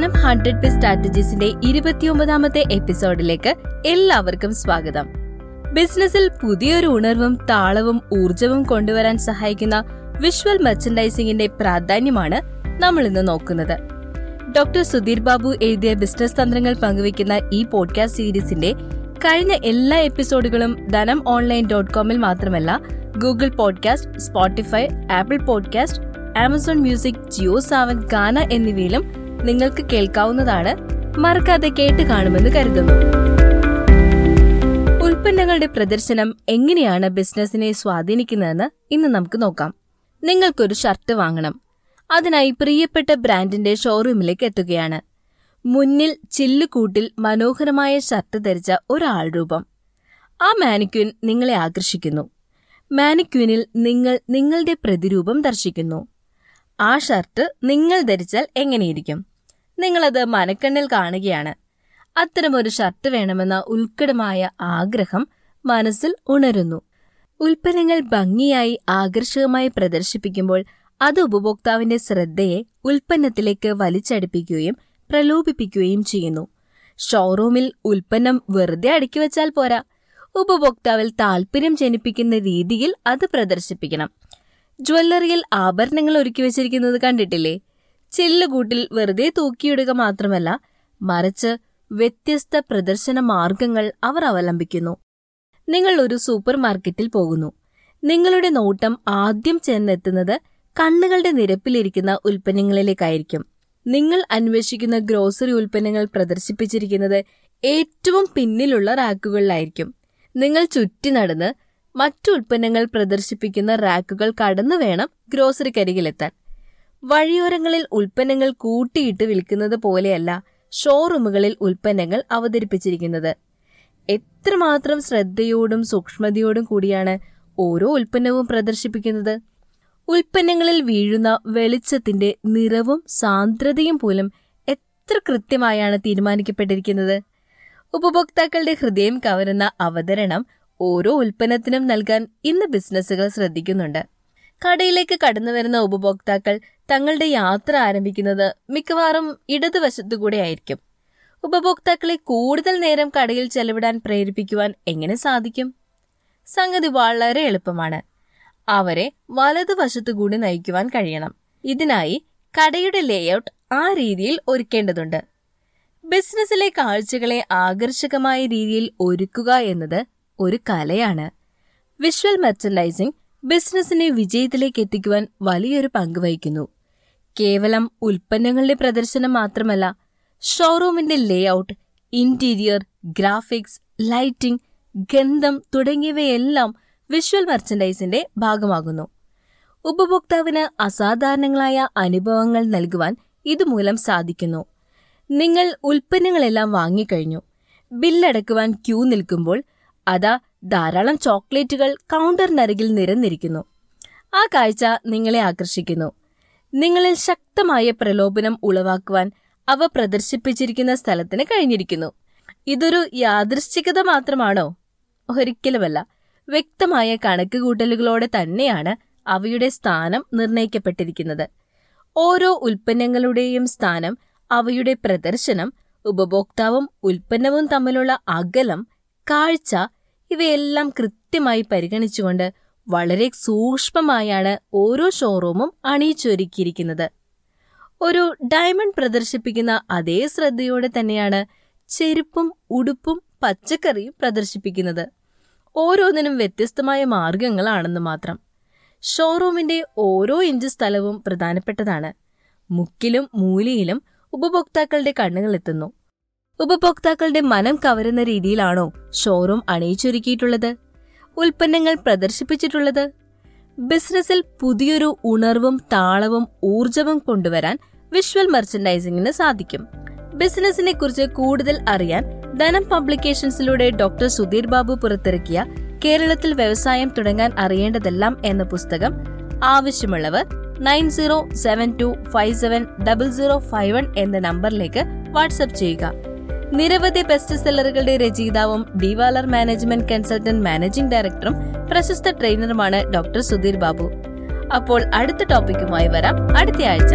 ധനം hundred P സ്ട്രാറ്റജീസിന്റെ ഇരുപത്തിയൊമ്പതാമത്തെ എപ്പിസോഡിലേക്ക് എല്ലാവർക്കും സ്വാഗതം. ബിസിനസ്സിൽ പുതിയൊരു ഉണർവും താളവും ഊർജവും കൊണ്ടുവരാൻ സഹായിക്കുന്ന വിഷ്വൽ മെർച്ചൻഡൈസിംഗിന്റെ പ്രാധാന്യമാണ് നമ്മൾ ഇന്ന് നോക്കുന്നത്. ഡോക്ടർ സുധീർ ബാബു എഴുതിയ ബിസിനസ് തന്ത്രങ്ങൾ പങ്കുവയ്ക്കുന്ന ഈ പോഡ്കാസ്റ്റ് സീരീസിന്റെ കഴിഞ്ഞ എല്ലാ എപ്പിസോഡുകളും ധനം ഓൺലൈൻ ഡോട്ട് കോമിൽ മാത്രമല്ല Google podcast Spotify Apple podcast Amazon music Jio Saavn Gaana എന്നിവയിലും നിങ്ങൾക്ക് കേൾക്കാവുന്നതാണ് മറക്കാതെ കേട്ട് കാണുമെന്ന് കരുതുന്നു. ഉൽപ്പന്നങ്ങളുടെ പ്രദർശനം എങ്ങനെയാണ് ബിസിനസിനെ സ്വാധീനിക്കുന്നതെന്ന് ഇന്ന് നമുക്ക് നോക്കാം. നിങ്ങൾക്കൊരു ഷർട്ട് വാങ്ങണം. അതിനായി പ്രിയപ്പെട്ട ബ്രാൻഡിന്റെ ഷോറൂമിലേക്ക് എത്തുകയാണ്. മുന്നിൽ ചില്ലുകൂട്ടിൽ മനോഹരമായ ഷർട്ട് ധരിച്ച ഒരാൾ രൂപം. ആ മാനിക്യൂൻ നിങ്ങളെ ആകർഷിക്കുന്നു. മാനിക്യൂനിൽ നിങ്ങൾ നിങ്ങളുടെ പ്രതിരൂപം ദർശിക്കുന്നു. ആ ഷർട്ട് നിങ്ങൾ ധരിച്ചാൽ എങ്ങനെയിരിക്കും? നിങ്ങളത് മനക്കണ്ണിൽ കാണുകയാണ്. അത്തരമൊരു ഷർട്ട് വേണമെന്ന ഉൽക്കടമായ ആഗ്രഹം മനസ്സിൽ ഉണരുന്നു. ഉൽപ്പന്നങ്ങൾ ഭംഗിയായി ആകർഷകമായി പ്രദർശിപ്പിക്കുമ്പോൾ അത് ഉപഭോക്താവിന്റെ ശ്രദ്ധയെ ഉൽപ്പന്നത്തിലേക്ക് വലിച്ചടിപ്പിക്കുകയും പ്രലോഭിപ്പിക്കുകയും ചെയ്യുന്നു. ഷോറൂമിൽ ഉൽപ്പന്നം വെറുതെ അടുക്കി വച്ചാൽ പോരാ. ഉപഭോക്താവിൽ താൽപര്യം ജനിപ്പിക്കുന്ന രീതിയിൽ അത് പ്രദർശിപ്പിക്കണം. ജ്വല്ലറിയിൽ ആഭരണങ്ങൾ ഒരുക്കി വെച്ചിരിക്കുന്നത് കണ്ടിട്ടില്ലേ? ചില്ലുകൂട്ടിൽ വെറുതെ തൂക്കിയിടുക മാത്രമല്ല മറിച്ച് വ്യത്യസ്ത പ്രദർശന മാർഗങ്ങൾ അവർ അവലംബിക്കുന്നു. നിങ്ങൾ ഒരു സൂപ്പർ മാർക്കറ്റിൽ പോകുന്നു. നിങ്ങളുടെ നോട്ടം ആദ്യം ചെന്നെത്തുന്നത് കണ്ണുകളുടെ നിരപ്പിലിരിക്കുന്ന ഉൽപ്പന്നങ്ങളിലേക്കായിരിക്കും. നിങ്ങൾ അന്വേഷിക്കുന്ന ഗ്രോസറി ഉൽപ്പന്നങ്ങൾ പ്രദർശിപ്പിച്ചിരിക്കുന്നത് ഏറ്റവും പിന്നിലുള്ള റാക്കുകളിലായിരിക്കും. നിങ്ങൾ ചുറ്റി നടന്ന് മറ്റു ഉൽപ്പന്നങ്ങൾ പ്രദർശിപ്പിക്കുന്ന റാക്കുകൾ കടന്നു വേണം ഗ്രോസറി ഗ്രോസറിക്കരികിലെത്താൻ. വഴിയോരങ്ങളിൽ ഉൽപ്പന്നങ്ങൾ കൂട്ടിയിട്ട് വിൽക്കുന്നത് പോലെയല്ല ഷോറൂമുകളിൽ ഉൽപ്പന്നങ്ങൾ അവതരിപ്പിച്ചിരിക്കുന്നത്. എത്രമാത്രം ശ്രദ്ധയോടും സൂക്ഷ്മതയോടും കൂടിയാണ് ഓരോ ഉൽപ്പന്നവും പ്രദർശിപ്പിക്കുന്നത്. ഉൽപ്പന്നങ്ങളിൽ വീഴുന്ന വെളിച്ചത്തിന്റെ നിറവും സാന്ദ്രതയും പോലും എത്ര കൃത്യമായാണ് തീരുമാനിക്കപ്പെട്ടിരിക്കുന്നത്. ഉപഭോക്താക്കളുടെ ഹൃദയം കവരുന്ന അവതരണം ഓരോ ഉൽപ്പന്നത്തിനും നൽകാൻ ഇന്ന് ബിസിനസ്സുകൾ ശ്രദ്ധിക്കുന്നുണ്ട്. കടയിലേക്ക് കടന്നു വരുന്ന ഉപഭോക്താക്കൾ തങ്ങളുടെ യാത്ര ആരംഭിക്കുന്നത് മിക്കവാറും ഇടതുവശത്തുകൂടെ ആയിരിക്കും. ഉപഭോക്താക്കളെ കൂടുതൽ നേരം കടയിൽ ചെലവിടാൻ പ്രേരിപ്പിക്കുവാൻ എങ്ങനെ സാധിക്കും? സംഗതി വളരെ എളുപ്പമാണ്. അവരെ വലതുവശത്തുകൂടി നയിക്കുവാൻ കഴിയണം. ഇതിനായി കടയുടെ ലേഔട്ട് ആ രീതിയിൽ ഒരുക്കേണ്ടതുണ്ട്. ബിസിനസ്സിലെ കാഴ്ചകളെ ആകർഷകമായ രീതിയിൽ ഒരുക്കുക എന്നത് ഒരു കലയാണ്. വിഷ്വൽ മെർച്ചൻഡൈസിംഗ് ബിസിനസിനെ വിജയത്തിലേക്ക് എത്തിക്കുവാൻ വലിയൊരു പങ്ക് വഹിക്കുന്നു. കേവലം ഉൽപ്പന്നങ്ങളുടെ പ്രദർശനം മാത്രമല്ല ഷോറൂമിന്റെ ലേഔട്ട് ഇന്റീരിയർ ഗ്രാഫിക്സ് ലൈറ്റിംഗ് ഗന്ധം തുടങ്ങിയവയെല്ലാം വിഷ്വൽ മെർച്ചൻഡൈസിന്റെ ഭാഗമാകുന്നു. ഉപഭോക്താവിന് അസാധാരണങ്ങളായ അനുഭവങ്ങൾ നൽകുവാൻ ഇതുമൂലം സാധിക്കുന്നു. നിങ്ങൾ ഉൽപ്പന്നങ്ങളെല്ലാം വാങ്ങിക്കഴിഞ്ഞു. ബില്ലടക്കുവാൻ ക്യൂ നിൽക്കുമ്പോൾ അതാ ധാരാളം ചോക്ലേറ്റുകൾ കൗണ്ടറിനരികിൽ നിരന്നിരിക്കുന്നു. ആ കാഴ്ച നിങ്ങളെ ആകർഷിക്കുന്നു. നിങ്ങളിൽ ശക്തമായ പ്രലോഭനം ഉളവാക്കുവാൻ അവ പ്രദർശിപ്പിച്ചിരിക്കുന്ന സ്ഥലത്തിന് കഴിഞ്ഞിരിക്കുന്നു. ഇതൊരു യാദൃശ്ചികത മാത്രമാണോ? ഒരിക്കലുമല്ല. വ്യക്തമായ കണക്കുകൂട്ടലുകളോടെ തന്നെയാണ് അവയുടെ സ്ഥാനം നിർണയിക്കപ്പെട്ടിരിക്കുന്നത് ഓരോ ഉൽപ്പന്നങ്ങളുടെയും സ്ഥാനം അവയുടെ പ്രദർശനം ഉപഭോക്താവും ഉൽപ്പന്നവും തമ്മിലുള്ള അകലം കാഴ്ച ഇവയെല്ലാം കൃത്യമായി പരിഗണിച്ചുകൊണ്ട് വളരെ സൂക്ഷ്മമായാണ് ഓരോ ഷോറൂമും അണിയിച്ചൊരുക്കിയിരിക്കുന്നത്. ഒരു ഡയമണ്ട് പ്രദർശിപ്പിക്കുന്ന അതേ ശ്രദ്ധയോടെ തന്നെയാണ് ചെരുപ്പും ഉടുപ്പും പച്ചക്കറിയും പ്രദർശിപ്പിക്കുന്നത്. ഓരോന്നിനും വ്യത്യസ്തമായ മാർഗങ്ങളാണെന്ന് മാത്രം. ഷോറൂമിന്റെ ഓരോ ഇഞ്ച് സ്ഥലവും പ്രധാനപ്പെട്ടതാണ്. മുക്കിലും മൂലയിലും ഉപഭോക്താക്കളുടെ കണ്ണുകൾ എത്തുന്നു. ഉപഭോക്താക്കളുടെ മനം കവരുന്ന രീതിയിലാണോ ഷോറൂം അണിയിച്ചൊരുക്കിയിട്ടുള്ളത്? ഉൽപ്പന്നങ്ങൾ പ്രദർശിപ്പിച്ചിട്ടുള്ളത്? ബിസിനസ്സിൽ പുതിയൊരു ഉണർവും താളവും ഊർജവും കൊണ്ടുവരാൻ വിഷ്വൽ മെർച്ചൻഡൈസിംഗിന് സാധിക്കും. ബിസിനസിനെ കുറിച്ച് കൂടുതൽ അറിയാൻ ധനം പബ്ലിക്കേഷൻസിലൂടെ ഡോക്ടർ സുധീർ ബാബു പുറത്തിറക്കിയ കേരളത്തിൽ വ്യവസായം തുടങ്ങാൻ അറിയേണ്ടതെല്ലാം എന്ന പുസ്തകം ആവശ്യമുള്ളവർ nine zero seven two five seven double zero five one എന്ന നമ്പറിലേക്ക് വാട്സ്ആപ്പ് ചെയ്യുക. നിരവധി ബെസ്റ്റ് സെല്ലറുകളുടെ രചയിതാവും ഡിവാലർ മാനേജ്മെന്റ് കൺസൾട്ടന്റ് മാനേജിംഗ് ഡയറക്ടറും പ്രശസ്ത ട്രെയിനറുമാണ് ഡോക്ടർ സുധീർ ബാബു. അപ്പോൾ അടുത്ത ടോപ്പിക്കുമായി വരാം. അടുത്ത ആഴ്ച.